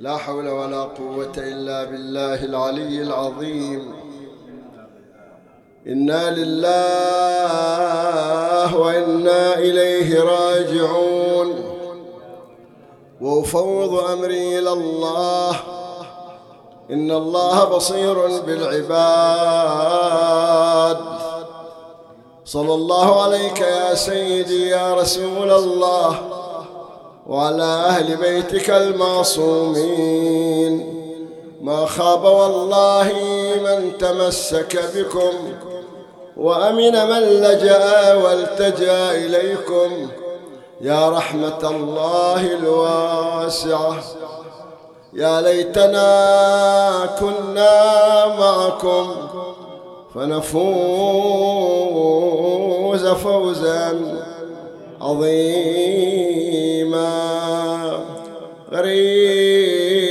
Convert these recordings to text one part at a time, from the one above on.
لا حول ولا قوة إلا بالله العلي العظيم. إنا لله وإنا إليه راجعون. وأفوض أمري إلى الله. إن الله بصير بالعباد. صلى الله عليك يا سيدي يا رسول الله. وعلى أهل بيتك المعصومين. ما خاب والله من تمسك بكم وأمن من لجأ والتجأ إليكم. يا رحمة الله الواسعة. يا ليتنا كنا معكم فنفوز فوزا. عظيما. غريب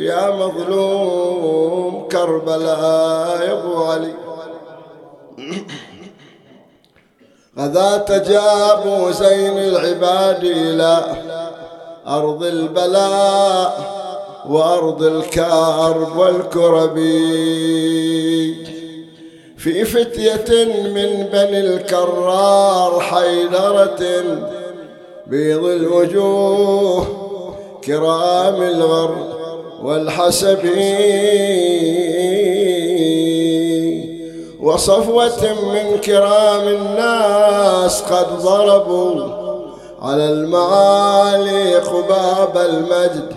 يا مظلوم كربلاء يا أبو علي. غذا جابوا زين العباد إلى أرض البلاء وأرض الكرب والكرب في فتية من بني الكرار حيدرة بيض الوجوه كرام الغر والحسب. وصفوة من كرام الناس قد ضربوا على المعالي قباب المجد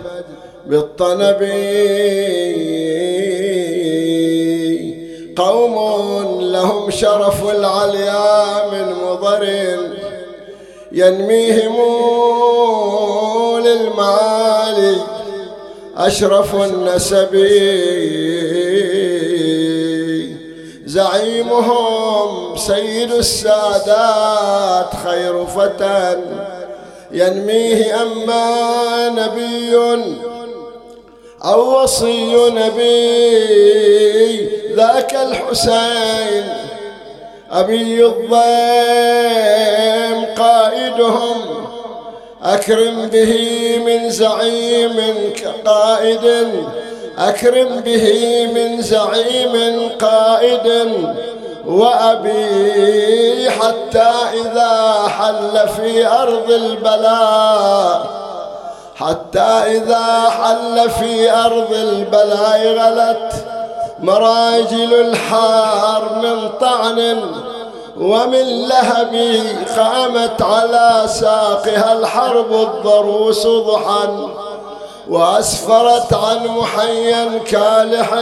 بالطنب. قوم لهم شرف العليا من مضر ينميهم للمعالي أشرف النسب. زعيمهم سيد السادات خير فتى ينميه أما نبي أو وصي نبي. ذاك الحسين أبي الضيم قائدهم أكرم به من زعيم كقائد أكرم به من زعيم قائد وأبي حتى إذا حل في أرض البلاء حتى إذا حل في أرض البلاء غلت. مراجل الحار من طعن ومن لهب قامت على ساقها الحرب الضروس ضحى وأسفرت عن محيا كالح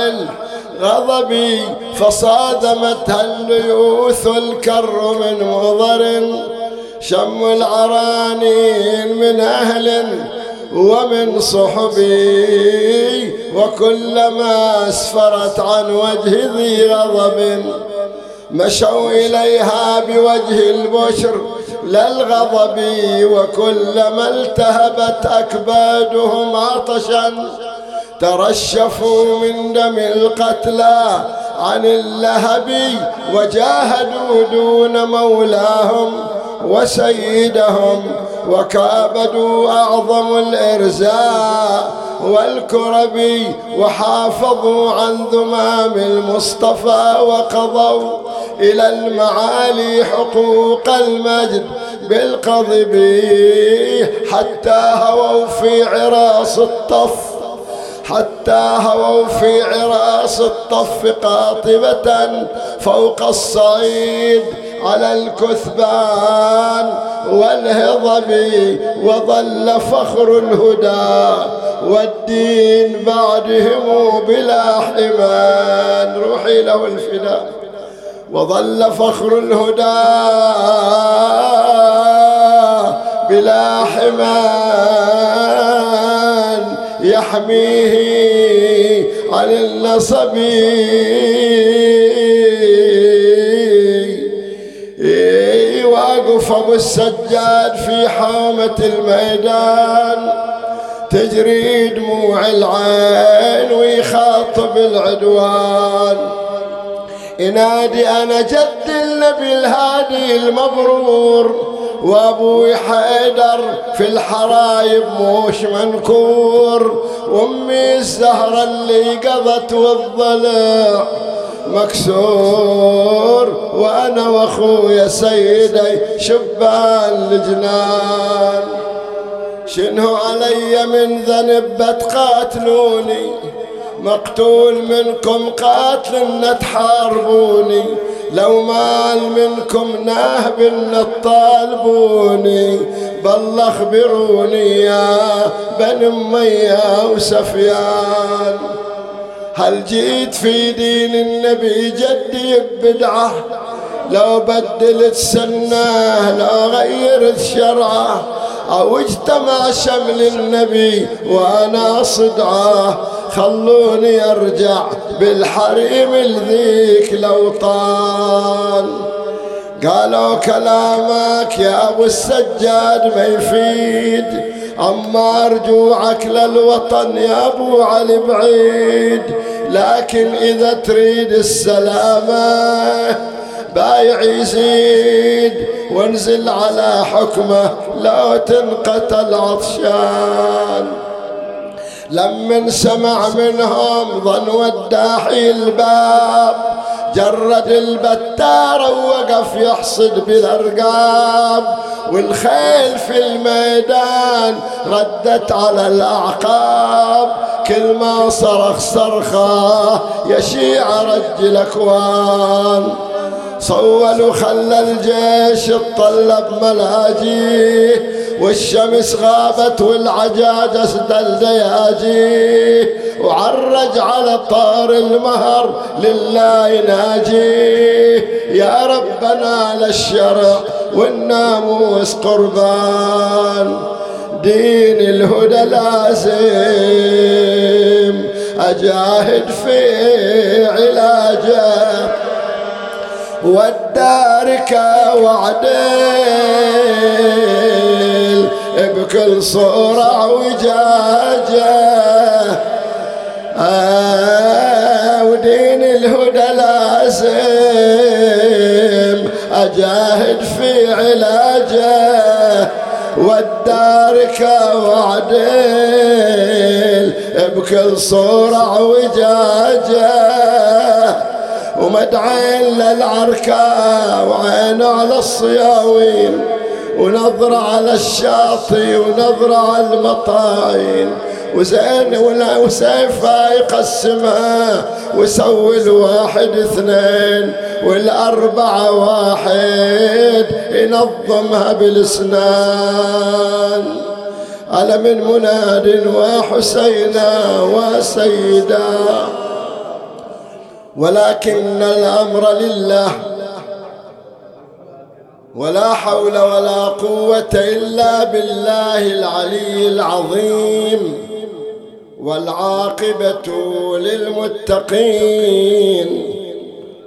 الغضب فصادمتها الليوث الكر من مضر شم العرانين من أهل ومن صحبي وكلما أسفرت عن وجه ذي غضب مشوا إليها بوجه البشر للغضب وكلما التهبت أكبادهم عطشا ترشفوا من دم القتلى عن اللهب وجاهدوا دون مولاهم وسيدهم. وكابدوا أعظم الإرزاء والكرب وحافظوا عن ذمام المصطفى وقضوا إلى المعالي حقوق المجد بالقضب حتى هووا في عراس الطف حتى هووا في عراس الطف قاطبة فوق الصعيد على الكثبان والهضب وظل فخر الهدى والدين بعدهم بلا حمان روحي له الفداء. وظل فخر الهدى بلا حمان يحميه عن النصب. واقف أبو السجاد في حامة الميدان. تجري دموع العين ويخاطب العدوان. ينادي أنا جد النبي الهادي المبرور وأبوي حيدر في الحرايب موش منكور. وأمي الزهرة اللي قضت والضلع. مكسور وأنا وأخويا سيدي شبان الجنان شنو علي من ذنب بتقاتلوني مقتول منكم قاتل تحاربوني لو مال منكم نهب تطالبوني بالله اخبروني يا بن أمية وسفيان. هل جيت في دين النبي جدي بدعة لو بدلت سنه لو غيرت شرعه أو اجتمع شمل النبي وأنا صدعة. خلوني أرجع بالحريم الذيك لو طال قالوا كلامك يا أبو السجاد ما يفيد. أما رجوعك للوطن يا أبو علي بعيد. لكن إذا تريد السلامة بايع يزيد وانزل على حكمه لا تنقتل عطشان. لمن سمع منهم ظن وداحي الباب جرد البتار ووقف يحصد بالارقاب والخيل في الميدان ردت على الأعقاب. كل ما صرخ صرخة يشيع رج الأكوان. صول وخلى الجيش اتطلب ملاجيه والشمس غابت والعجاج أسدل دياجيه وعرج على طار المهر لله يناجيه يا ربنا للشرع والناموس قربان دين الهدى لازم. أجاهد في علاجه والدارك وعدل بكل صورة وجاجة. آه ودين الهدى لازم أجاهد في علاجه. والدارك وعدل بكل صورة وجاجه. ومدعين للعركة وعين على الصياوين ونظرة على الشاطي ونظرة على المطاين وزين ولا وسيفها يقسمها ويسوي الواحد اثنين والأربعة واحد ينظمها بالإسنان. على من مناد وحسينا وسيدا. ولكن الأمر لله. ولا حول ولا قوة إلا بالله العلي العظيم. والعاقبة للمتقين.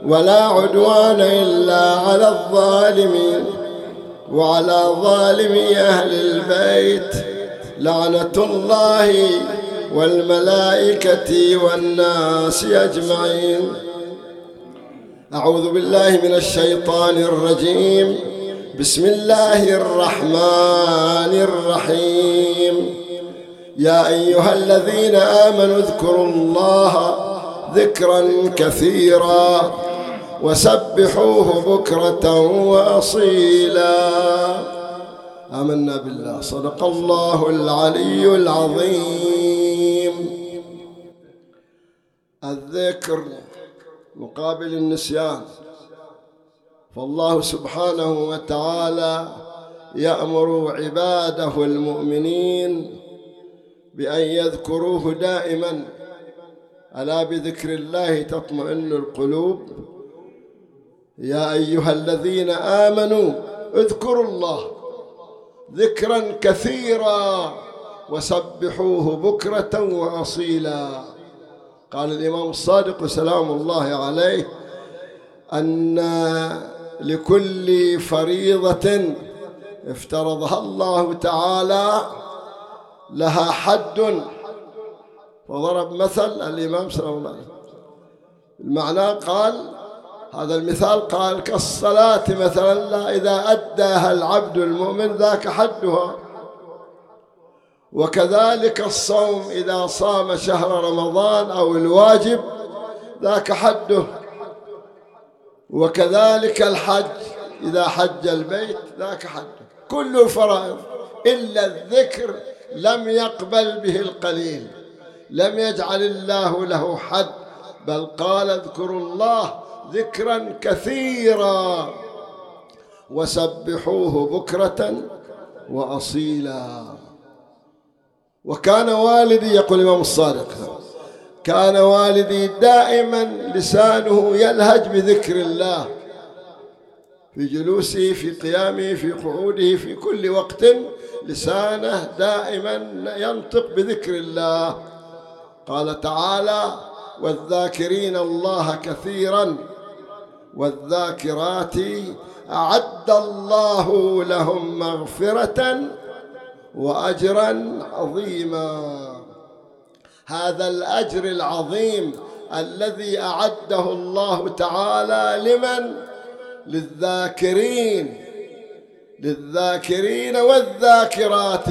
ولا عدوان إلا على الظالمين. وعلى ظالمي أهل البيت. لعنة الله والملائكة والناس أجمعين. أعوذ بالله من الشيطان الرجيم. بسم الله الرحمن الرحيم. يا أيها الذين آمنوا اذكروا الله ذكرا كثيرا وسبحوه بكرة وأصيلا. آمنا بالله. صدق الله العلي العظيم. الذكر مقابل النسيان. فالله سبحانه وتعالى يأمر عباده المؤمنين بأن يذكروه دائما. ألا بذكر الله تطمئن القلوب؟ يا أيها الذين آمنوا اذكروا الله ذكرا كثيرا وسبحوه بكرة وأصيلا. قال الإمام الصادق سلام الله عليه أن لكل فريضة افترضها الله تعالى لها حد. وضرب مثل الإمام صلى الله عليه. وسلم المعنى قال هذا المثال قال كالصلاة مثلا لا إذا أداها العبد المؤمن ذاك حدها. وكذلك الصوم إذا صام شهر رمضان أو الواجب ذاك حده. وكذلك الحج إذا حج البيت ذاك حده. كل الفرائض إلا الذكر لم يقبل به القليل. لم يجعل الله له حد بل قال اذكروا الله ذكرا كثيرا وسبحوه بكرة وأصيلا. وكان والدي يقول الإمام الصادق كان والدي دائما لسانه يلهج بذكر الله في جلوسه في قيامه في قعوده في كل وقت لسانه دائما ينطق بذكر الله. قال تعالى والذاكرين الله كثيرا والذاكرات أعد الله لهم مغفرة وأجرا عظيما. هذا الأجر العظيم الذي أعده الله تعالى لمن؟ للذاكرين. للذاكرين والذاكرات.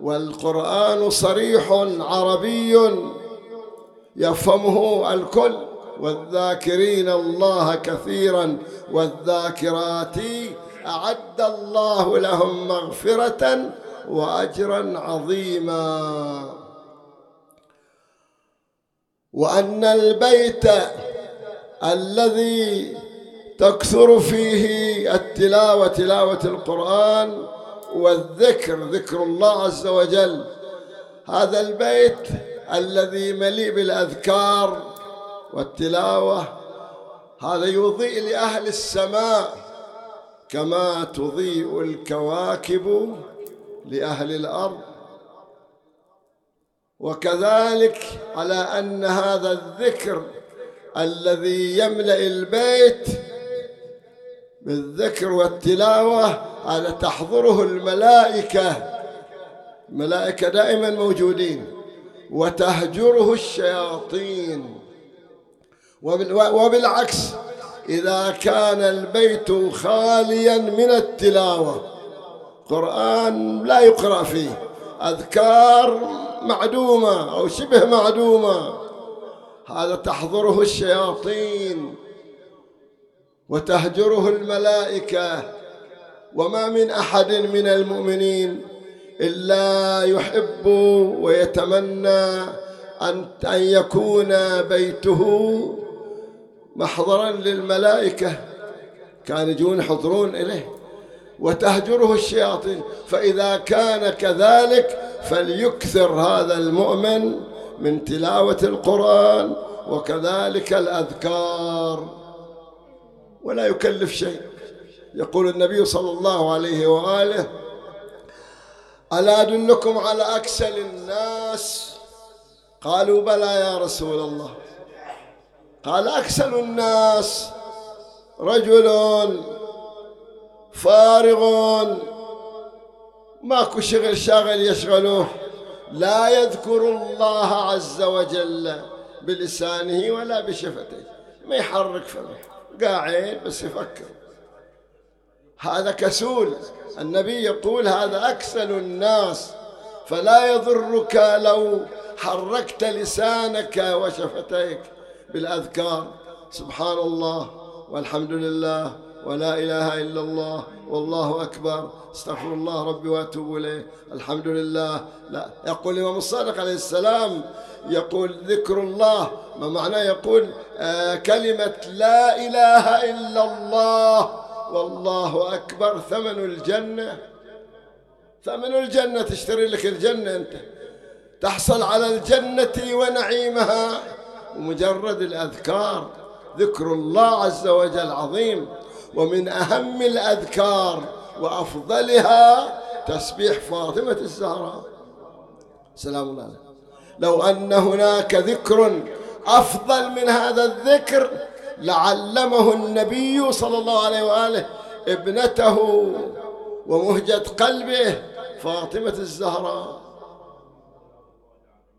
والقرآن صريح عربي يفهمه الكل. والذاكرين الله كثيرا. والذاكرات أعد الله لهم مغفرة وأجرا عظيما. وأن البيت الذي تكثر فيه التلاوة تلاوة القرآن والذكر ذكر الله عز وجل هذا البيت الذي مليء بالأذكار والتلاوة هذا يضيء لأهل السماء. كما تضيء الكواكب لأهل الأرض. وكذلك على أن هذا الذكر الذي يملأ البيت بالذكر والتلاوة هذا تحضره الملائكة الملائكة دائما موجودين وتهجره الشياطين. وبالعكس إذا كان البيت خاليا من التلاوة. قرآن لا يقرأ فيه. أذكار معدومة أو شبه معدومة. هذا تحضره الشياطين وتهجره الملائكة. وما من أحد من المؤمنين إلا يحب ويتمنى أن أن يكون بيته محضرا للملائكة. كان يجون يحضرون إليه. وتهجره الشياطين. فإذا كان كذلك فليكثر هذا المؤمن من تلاوة القرآن وكذلك الأذكار. ولا يكلف شيء. يقول النبي صلى الله عليه وآله ألا أدلكم على أكسل الناس؟ قالوا بلى يا رسول الله. قال أكسل الناس رجل فارغ ماكو شغل شاغل يشغلوه لا يذكر الله عز وجل بلسانه ولا بشفتيه ما يحرك فمه قاعد بس يفكر. هذا كسول. النبي يقول هذا أكسل الناس. فلا يضرك لو حركت لسانك وشفتيك. بالأذكار. سبحان الله والحمد لله ولا إله إلا الله والله أكبر. استغفر الله ربي وأتوب إليه. الحمد لله لا. يقول الإمام الصادق عليه السلام يقول ذكر الله. ما معناه يقول؟ آه كلمة لا إله إلا الله. والله أكبر. ثمن الجنة. ثمن الجنة. تشتري لك الجنة أنت. تحصل على الجنة ونعيمها. ومجرد الأذكار ذكر الله عز وجل عظيم. ومن أهم الأذكار وأفضلها تسبيح فاطمة الزهراء. سلام الله عليه لو أن هناك ذكر أفضل من هذا الذكر لعلمه النبي صلى الله عليه وآله ابنته ومهجة قلبه فاطمة الزهراء.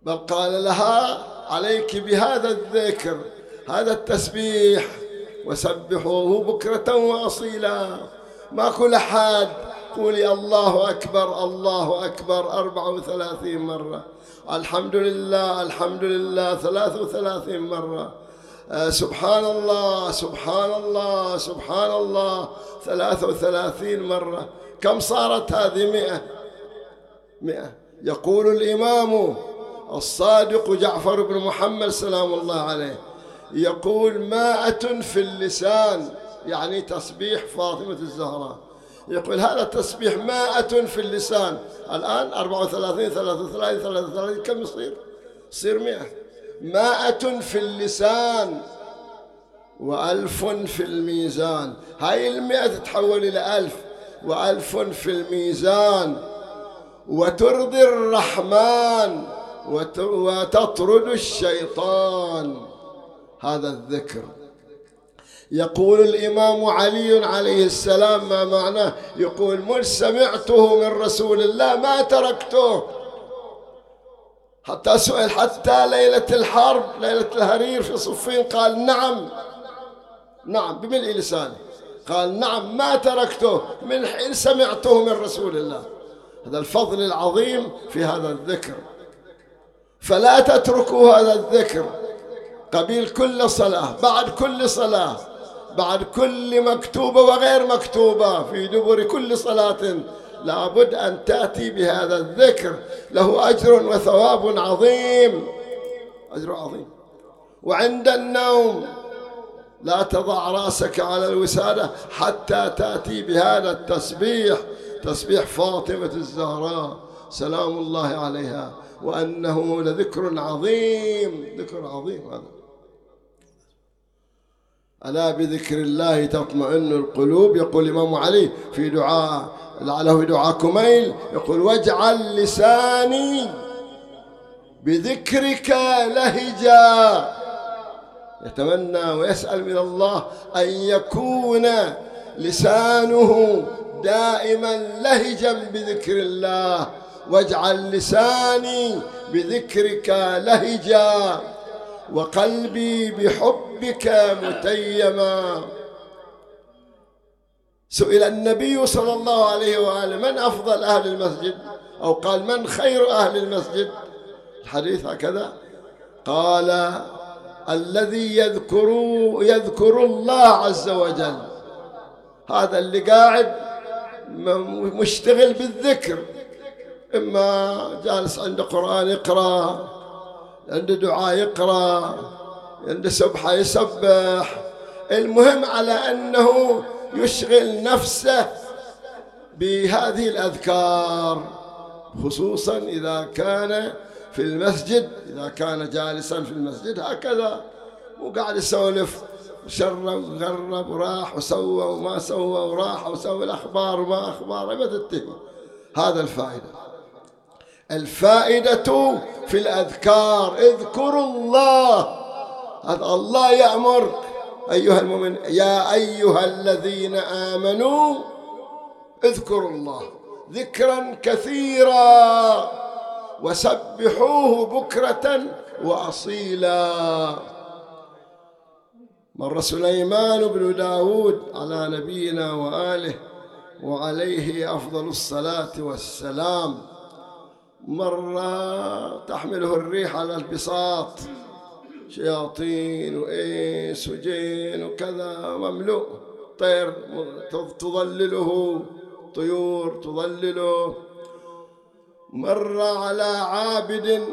بل قال لها عليك بهذا الذكر هذا التسبيح وسبحوه بكرة وأصيلا. ما كل أحد قولي الله أكبر الله أكبر أربعة وثلاثين مرة. الحمد لله الحمد لله ثلاث وثلاثين مرة. آه، سبحان الله سبحان الله سبحان الله ثلاث وثلاثين مرة. كم صارت هذه مئة؟ مئة. يقول الإمام الصادق جعفر بن محمد سلام الله عليه يقول مائة في اللسان يعني تسبيح فاطمة الزهراء. يقول هذا التسبيح مائة في اللسان. الآن 34 33 33 كم يصير؟ يصير مئة. مائة في اللسان وألف في الميزان. هاي المئة تتحول إلى ألف وألف في الميزان. وترضي الرحمن. وتطرد الشيطان. هذا الذكر. يقول الإمام علي عليه السلام ما معناه؟ يقول من سمعته من رسول الله ما تركته. حتى سئل حتى ليلة الحرب ليلة الهرير في صفين؟ قال نعم. نعم بملء لسانه. قال نعم ما تركته. من حين سمعته من رسول الله. هذا الفضل العظيم في هذا الذكر. فلا تتركوا هذا الذكر. قبيل كل صلاة بعد كل صلاة بعد كل مكتوبة وغير مكتوبة في دبر كل صلاة لابد أن تأتي بهذا الذكر. له أجر وثواب عظيم. أجر عظيم. وعند النوم لا تضع رأسك على الوسادة حتى تأتي بهذا التسبيح. تسبيح فاطمة الزهراء. سلام الله عليها. وأنه لذكر عظيم ذكر عظيم هذا. ألا بذكر الله تطمئن القلوب؟ يقول الإمام علي في دعاء لعله في دعاء كميل يقول واجعل لساني بذكرك لهجا. يتمنى ويسأل من الله أن يكون لسانه دائما لهجا بذكر الله. واجعل لساني بذكرك لهجا وقلبي بحبك متيما. سئل النبي صلى الله عليه وآله من أفضل أهل المسجد؟ أو قال من خير أهل المسجد؟ الحديث هكذا. قال الذي يذكر يذكر الله عز وجل. هذا اللي قاعد مشتغل بالذكر. إما جالس عند قرآن يقرأ عنده دعاء يقرأ عنده سبحة يسبح. المهم على أنه يشغل نفسه بهذه الأذكار خصوصا إذا كان في المسجد إذا كان جالسا في المسجد هكذا. وقاعد يسولف شرب وغرب وراح وسوى وما سوى وراح وسوى الأخبار وما أخبار ما هذا الفائدة. الفائدة في الأذكار. اذكروا الله. هذا الله يأمر. أيها المؤمن يا أيها الذين آمنوا اذكروا الله ذكرا كثيرا وسبحوه بكرة وأصيلا. مر سليمان بن داود على نبينا وآله وعليه أفضل الصلاة والسلام. مرة تحمله الريح على البساط. شياطين وإنس وجين وكذا مملوء. طير تظلله طيور تظلله. مر على عابد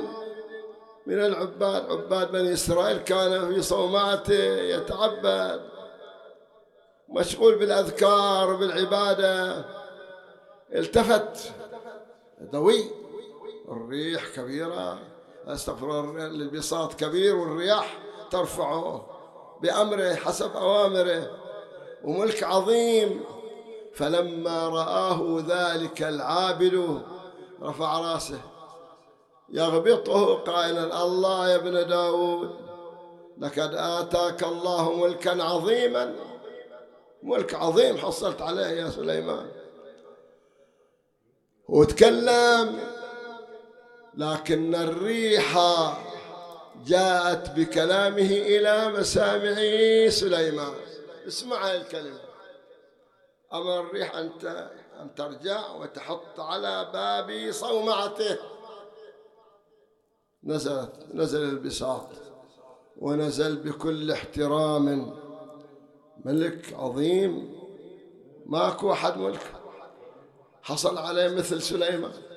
من العباد عباد بني إسرائيل كان في صوماته يتعبد. مشغول بالأذكار وبالعبادة. التفت. دوي الريح كبيرة. أستغفر البساط كبير والرياح ترفعه بأمره حسب أوامره وملك عظيم. فلما رآه ذلك العابد رفع رأسه. يغبطه قائلا الله يا ابن داود لقد آتاك الله ملكا عظيما. ملك عظيم حصلت عليه يا سليمان. وتكلم لكن الريح جاءت بكلامه إلى مسامع سليمان. اسمع الكلمة. أمر الريح أن أن ترجع وتحط على باب صومعته. نزلت نزل البساط ونزل بكل احترام. ملك عظيم. ماكو أحد ملك. حصل عليه مثل سليمان.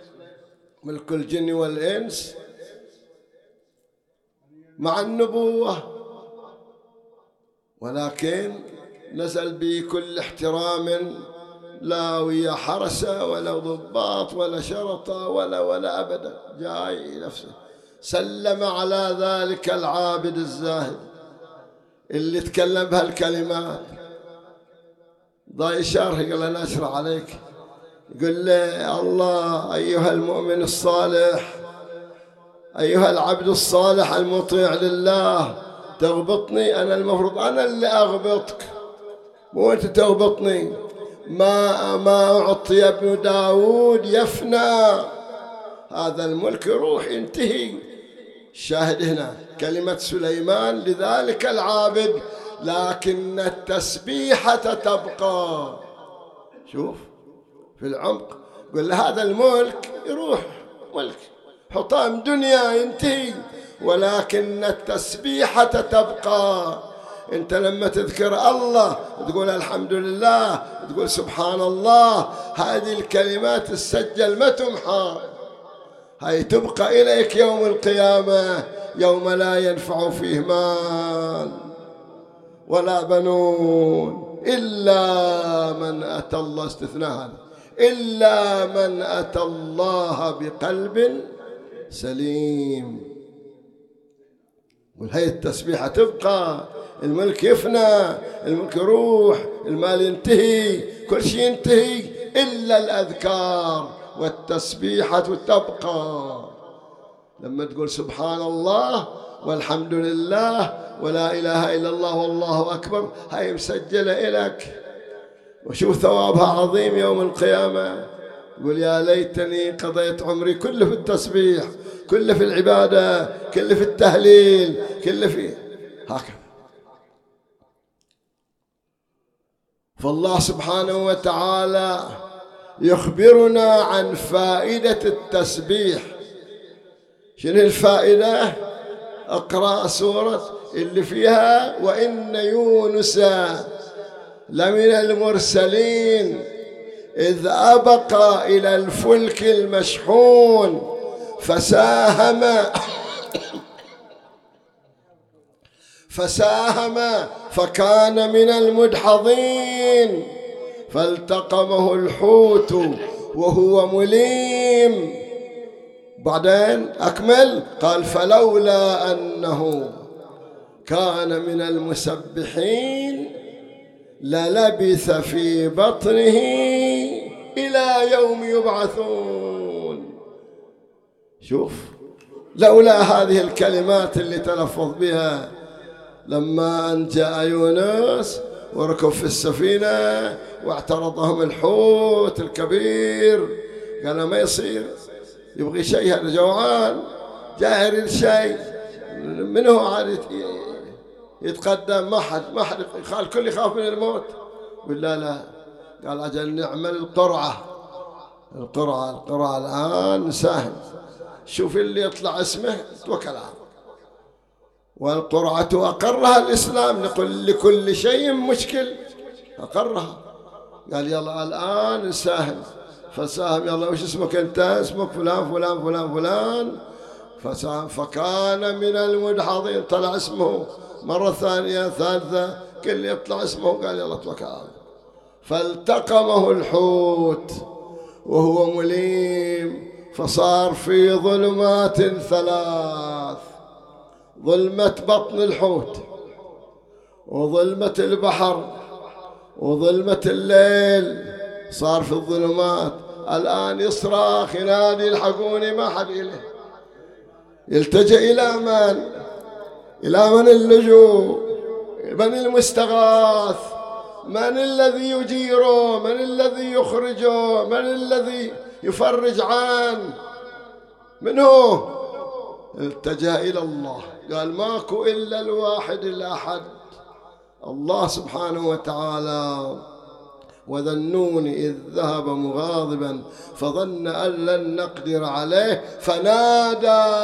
ملك الجن والإنس مع النبوة. ولكن نزل بكل احترام لا ويا حرسة ولا ضباط ولا شرطة ولا ولا أبدا. جاي نفسه. سلم على ذلك العابد الزاهد اللي تكلم بهالكلمات. ضاي شرح قال أنا أشرح عليك. يقول له الله أيها المؤمن الصالح أيها العبد الصالح المطيع لله تغبطني أنا المفروض أنا اللي أغبطك. مو أنت تغبطني. ما ما أعطي ابن داود يفنى. هذا الملك يروح ينتهي. الشاهد هنا كلمة سليمان لذلك العابد لكن التسبيحة تبقى. شوف. في العمق قل هذا الملك يروح. ملك حطام دنيا ينتهي ولكن التسبيحة تبقى. انت لما تذكر الله تقول الحمد لله تقول سبحان الله هذه الكلمات تسجل ما تمحى. هاي تبقى إليك يوم القيامة يوم لا ينفع فيه مال ولا بنون إلا من أتى الله استثناء هذا. إلا من أتى الله بقلب سليم. وهي التسبيحة تبقى الملك يفنى الملك يروح المال ينتهي كل شيء ينتهي إلا الأذكار والتسبيحة تبقى. لما تقول سبحان الله والحمد لله ولا إله إلا الله والله أكبر هاي مسجلة إلك. وشوف ثوابها عظيم يوم القيامة؟ يقول يا ليتني قضيت عمري كله في التسبيح كله في العبادة كله في التهليل كله في هكذا. فالله سبحانه وتعالى يخبرنا عن فائدة التسبيح. شنو الفائدة؟ أقرأ سورة اللي فيها وإن يونس لمن المرسلين إذ أبق إلى الفلك المشحون فساهم فساهم فكان من المدحضين فالتقمه الحوت وهو مليم. بعدين أكمل. قال فلولا أنه كان من المسبحين. للبث في بطنه إلى يوم يبعثون. شوف لولا هذه الكلمات اللي تلفظ بها لما أن جاء يونس وركب في السفينة واعترضهم الحوت الكبير. قال ما يصير؟ يبغي شيء هذا جوعان؟ جاي يريد شيء من هو يتقدم ما حد ما حد الكل يخاف من الموت. ولا لا قال أجل نعمل القرعة القرعة القرعة الآن سهل. شوف اللي يطلع اسمه توكل على والقرعة أقرها الإسلام. نقول لكل شيء مشكل. أقرها. قال يلا الآن سهل فساهم يلا وش اسمك أنت؟ اسمك فلان فلان فلان فلان. فساهم فكان من المدحضين طلع اسمه. مرة ثانية ثالثة كل يطلع اسمه قال يلا توكل فالتقمه الحوت وهو مليم فصار في ظلمات ثلاث. ظلمة بطن الحوت وظلمة البحر وظلمة الليل. صار في الظلمات. الآن يصرخ ينادي الحقوني ما حد إليه. يلتجئ إلى من إلى من اللجوء؟ من المستغاث؟ من الذي يجيره؟ من الذي يخرجه؟ من الذي يفرج عنه من هو؟ التجأ إلى الله. قال ماكو إلا الواحد الأحد. الله سبحانه وتعالى وذا النون إذ ذهب مغاضبا فظن أن لن نقدر عليه فنادى.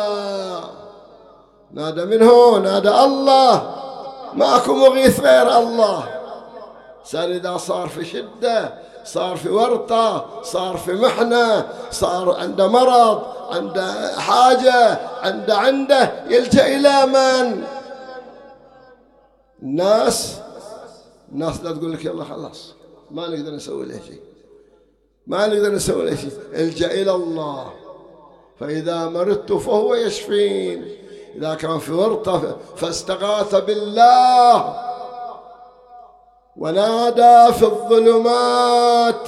نادى من هو نادى الله. ماكو مغيث غير الله. صار إذا صار في شدة صار في ورطة صار في محنة صار عنده مرض عنده حاجة عنده عنده يلجأ إلى من؟ الناس. الناس لا تقول لك يلا خلاص ما نقدر نسوي له شيء. ما نقدر نسوي له شيء. الجأ إلى الله. فإذا مرضت فهو يشفين. إذا كان في ورطة فاستغاث بالله ونادى في الظلمات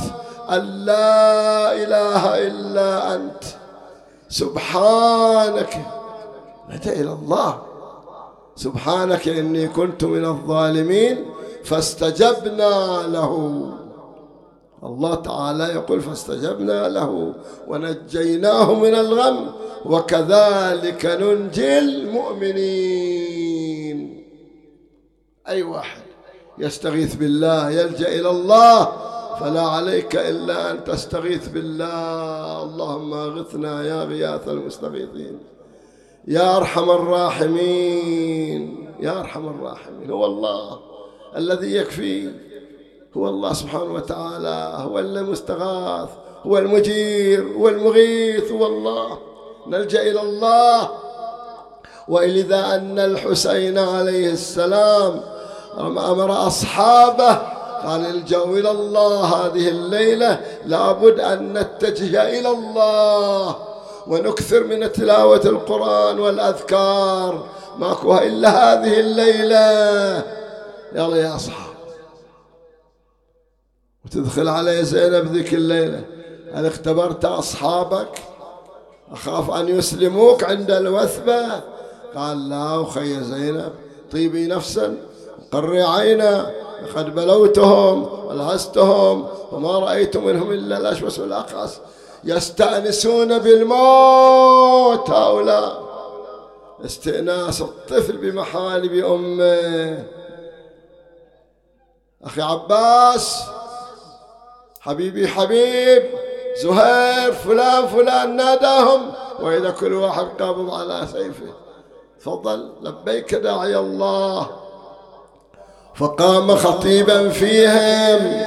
أن لا إله إلا أنت. سبحانك. لجأ إلى الله؟ سبحانك إني كنت من الظالمين فاستجبنا له. الله تعالى يقول فاستجبنا له ونجيناه من الغم وكذلك ننجي المؤمنين. أي واحد يستغيث بالله يلجأ إلى الله فلا عليك إلا أن تستغيث بالله. اللهم أغثنا يا غياث المستغيثين. يا أرحم الراحمين. يا أرحم الراحمين. هو الله الذي يكفي. هو الله سبحانه وتعالى هو المستغاث هو المجير هو المغيث هو الله. نلجأ إلى الله. وإذا أن الحسين عليه السلام أمر أصحابه قال الجو إلى الله هذه الليلة لابد أن نتجه إلى الله ونكثر من تلاوة القرآن والأذكار. ماكو إلا هذه الليلة. يلا يا أصحاب. وتدخل علي زينب ذيك الليلة. هل اختبرت أصحابك أخاف أن يسلموك عند الوثبة. قال لا أخي زينب طيبي نفسا قري عينا لقد بلوتهم ولهستهم وما رأيت منهم إلا الأشوس والأقص يستأنسون بالموت هؤلاء. استئناس الطفل بمحالب أمه. أخي عباس حبيبي حبيب زهير فلان فلان ناداهم وإذا كل واحد قابض على سيفه. تفضل لبيك داعي الله. فقام خطيبا فيهم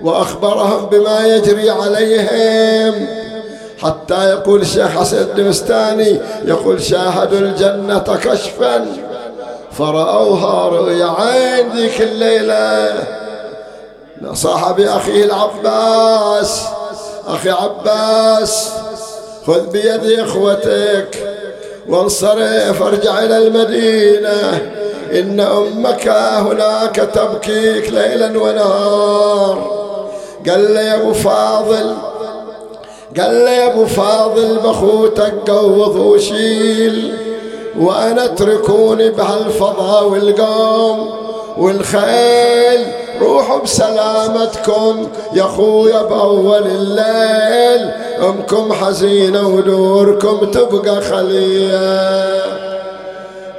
وأخبرهم بما يجري عليهم. حتى يقول الشيخ حسن الدمستاني يقول شاهدوا الجنة كشفا فرأوها رؤيا عين ذيك الليلة. نصح بأخيه العباس. أخي عباس خذ بيد إخوتك وانصرف ارجع إلى المدينة. إن أمك هناك تبكيك ليلا ونهار قال لي يا أبو فاضل قال لي يا أبو فاضل بخوتك قوض وشيل وأنا أتركوني بهالفضاء والقوم والخيل. روحوا بسلامتكم يا خويا بأول الليل. أمكم حزينة ودوركم تبقى خلية.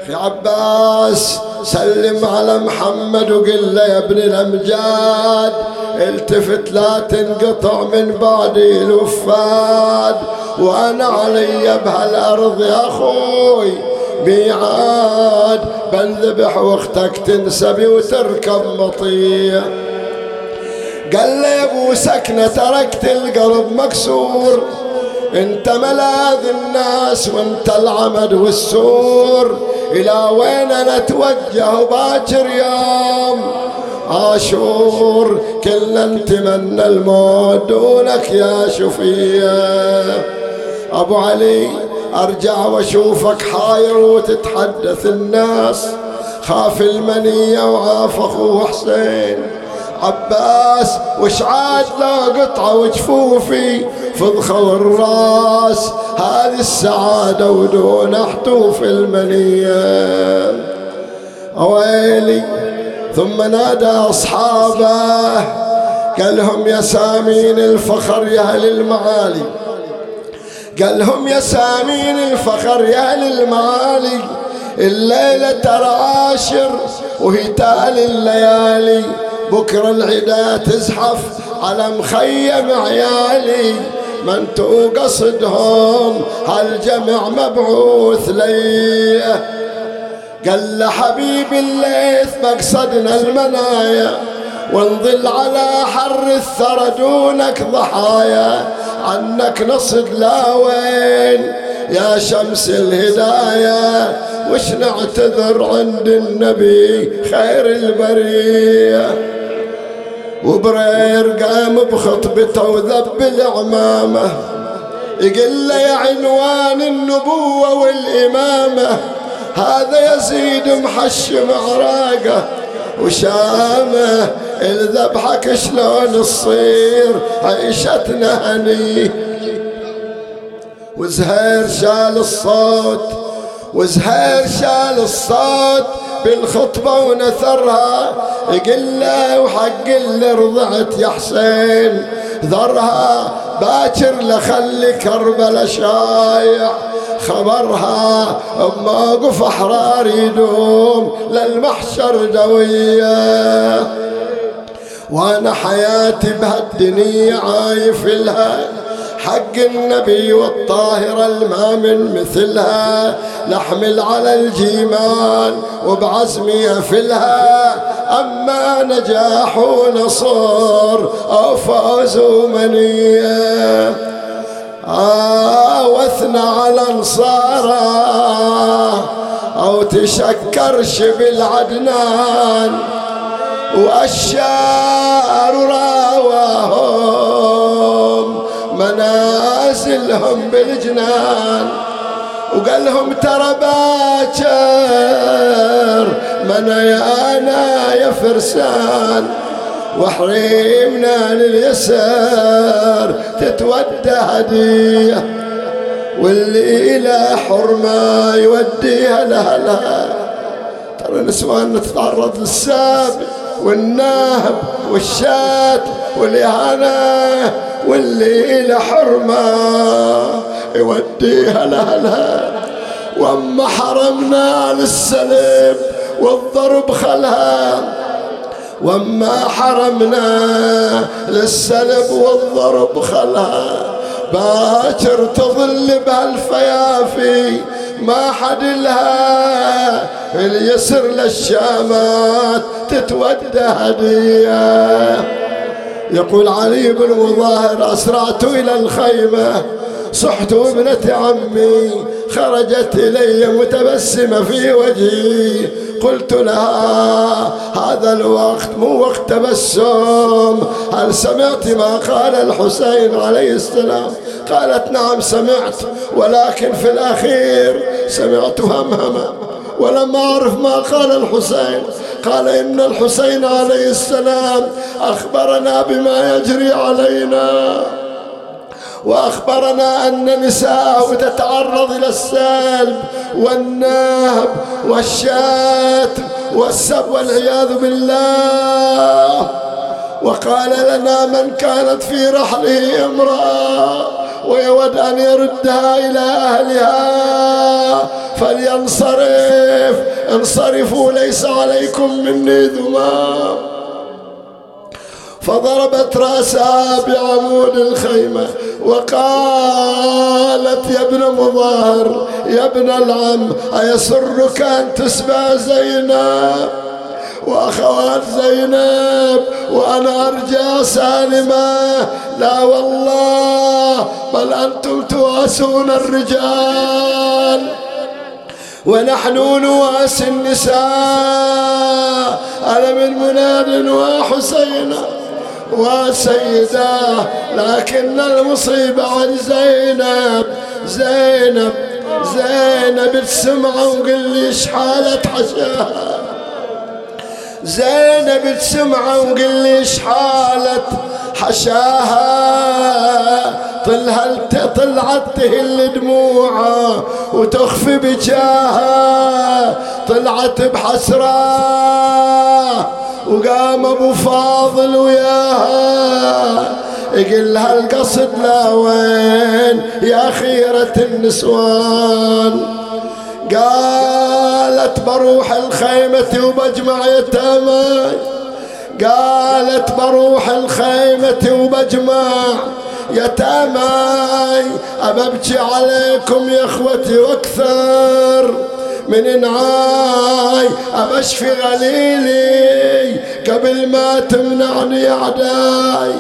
أخي عباس سلم على محمد وقل له يا ابن الأمجاد التفت لا تنقطع من بعدي الوفاد. وأنا علي بهالأرض يا أخوي ميعاد بنذبح واختك تنسبي وتركب مطيع. قال لي أبو سكنة تركت القلب مكسور. أنت ملاذ الناس وأنت العمد والسور. إلى وين أنا أتوجه باكر يوم؟ عاشور كلنا نتمنى الموت دونك يا شفيه أبو علي أرجع وأشوفك حاير وتتحدث الناس. خاف المنية وعاف اخوه حسين عباس وش عاد لا قطعة وجفوفي؟ فضخة والراس. هذه السعادة ودون حتوف المنية. أويلي. ثم نادى أصحابه. قال لهم يا سامين الفخر يا أهل المعالي. قال لهم يا سامين الفخر يا أهل المعالي الليلة ترى عاشر وهي تالي الليالي. بكرة العدا تزحف على مخيم عيالي. انتو قصدهم هالجمع مبعوث لي. قال له حبيبي الليث مقصدنا المنايا ونظل على حر الثرى دونك ضحايا. عنك نصد لا وين؟ يا شمس الهداية وش نعتذر عند النبي خير البرية؟ وبرير قام بخطبته وذب العمامة يقول له يا عنوان النبوة والإمامة هذا يزيد محشم عراقه وشامه. الذبحك شلون تصير عيشتنا هني. وزهير شال الصوت وزهير شال الصوت بالخطبة ونثرها. يقول له وحق اللي رضعت يا حسين. ذرها باكر لخلي كربلا شايع خبرها بموقف أحرار يدوم للمحشر دوية. وأنا حياتي بهالدنيا عايف لها حق النبي والطاهرة الما من مثلها. نحمل على الجيمان وبعزمي أفلها. أما نجاح ونصر أو فوز ومنية آه واثنى على انصاره أو تشكرش بالعدنان. وأشار راواهم منازلهم بالجنان وقال لهم ترى باكر من أنا يا فرسان وحريمنا لليسار تتودى هدية واللي إلى حرمة يوديها لها. ترى نسوان تتعرض للساب والنهب والشات والإهانة واللي إلى حرمة. يوديها لأهلها. وأما حرمنا للسلب والضرب خلها. وأما حرمنا للسلب والضرب خلها. باكر تظل بهالفيافي ما حد لها اليسر للشامات تتودى هدية. يقول علي بن مظاهر أسرعت إلى الخيمة صحت ابنة عمي خرجت إلي متبسمة في وجهي. قلت لها هذا الوقت مو وقت تبسم. هل سمعت ما قال الحسين عليه السلام؟ قالت نعم سمعت ولكن في الأخير سمعت همهمة ولم أعرف ما قال الحسين. قال إن الحسين عليه السلام أخبرنا بما يجري علينا. وأخبرنا أن نساءه تتعرض إلى السلب والنهب والشاتم والسب والعياذ بالله. وقال لنا من كانت في رحله امرأة ويود أن يردها إلى أهلها فلينصرف. انصرفوا ليس عليكم مني ذمام. فضربت رأسها بعمود الخيمة وقالت يا ابن مظاهر يا ابن العم أيسرك أن تسبى زينب؟ وأخوات زينب وأنا أرجع سالمة. لا والله بل أنتم تواسون الرجال. ونحن نواسي النساء. أنا من مناد وحسين وسيدة لكن المصيبة عن زينب زينب زينب تسمع وقل لي إيش حالة حشاها؟ زينب تسمع وقل لي إيش حالة حشاها؟ طلعت طلعت تهل دموعه وتخفي بجاها طلعت بحسره وقام أبو فاضل وياها يقول لها القصد لا وين يا خيرة النسوان؟ قال قالت بروح الخيمة وبجمع يتاماي قالت بروح الخيمة وبجمع يتاماي أببكي عليكم يا أخوتي وأكثر. من انعاي أبشفي غليلي قبل ما تمنعني أعداي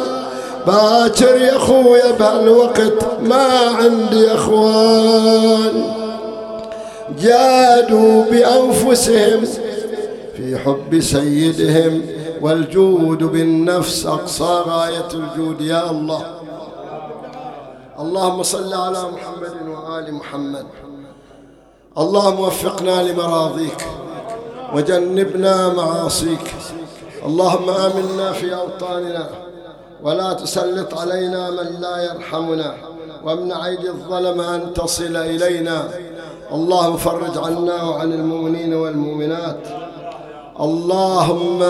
باكر يا خويا بهالوقت ما عندي إخوان. جادوا بأنفسهم في حب سيدهم والجود بالنفس أقصى غاية الجود. يا الله اللهم صل على محمد وآل محمد. اللهم وفقنا لمراضيك وجنبنا معاصيك. اللهم آمنا في أوطاننا ولا تسلط علينا من لا يرحمنا وامنع أيدي الظلم أن تصل إلينا. اللهم فرج عنا وعن المؤمنين والمؤمنات. اللهم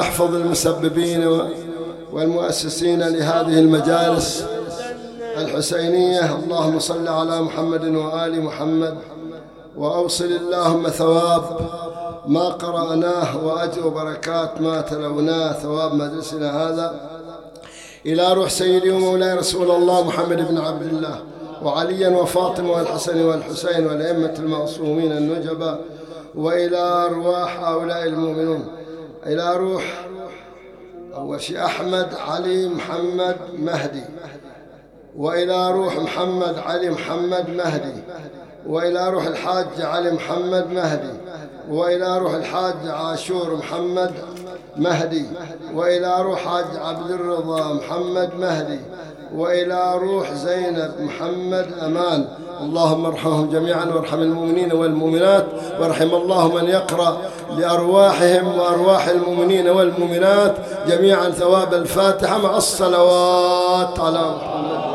احفظ المسببين والمؤسسين لهذه المجالس الحسينية. اللهم صل على محمد وآل محمد. واوصل اللهم ثواب ما قرأناه وأجر بركات ما تلوناه ثواب مجلسنا هذا. إلى روح سيدي ومولاي رسول الله محمد بن عبد الله وعليا وفاطمة والحسن والحسين والأئمة المعصومين النجبة وإلى أرواح هؤلاء المؤمنون. إلى روح أول شيء أحمد علي محمد مهدي وإلى روح محمد علي محمد مهدي. وإلى روح الحاج علي محمد مهدي وإلى روح الحاج عاشور محمد مهدي وإلى روح حاج عبد الرضا محمد مهدي وإلى روح زينب محمد أمان. اللهم ارحمهم جميعا وارحم المؤمنين والمؤمنات وارحم الله من يقرأ لأرواحهم وأرواح المؤمنين والمؤمنات جميعا ثواب الفاتحة مع الصلوات على محمد.